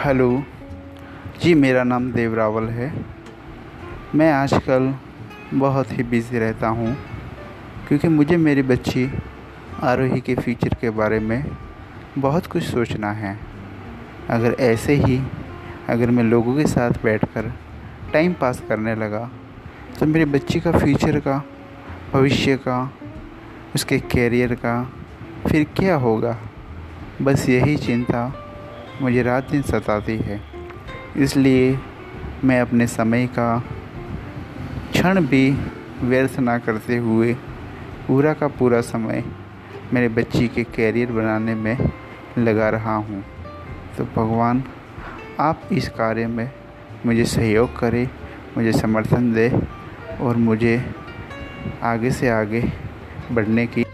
Hello. जी, मेरा नाम देव रावल है। मैं आजकल बहुत ही बिज़ी रहता हूँ, क्योंकि मुझे मेरी बच्ची आरोही के फ्यूचर के बारे में बहुत कुछ सोचना है। अगर ऐसे ही, अगर मैं लोगों के साथ बैठकर टाइम पास करने लगा तो मेरी बच्ची का फ्यूचर का, भविष्य का, उसके कैरियर का, फिर क्या होगा? बस यही चिंता मुझे रात दिन सताती है। इसलिए मैं अपने समय का क्षण भी व्यर्थ ना करते हुए पूरा का पूरा समय मेरे बच्ची के कैरियर बनाने में लगा रहा हूँ। तो भगवान, आप इस कार्य में मुझे सहयोग करें, मुझे समर्थन दे और मुझे आगे से आगे बढ़ने की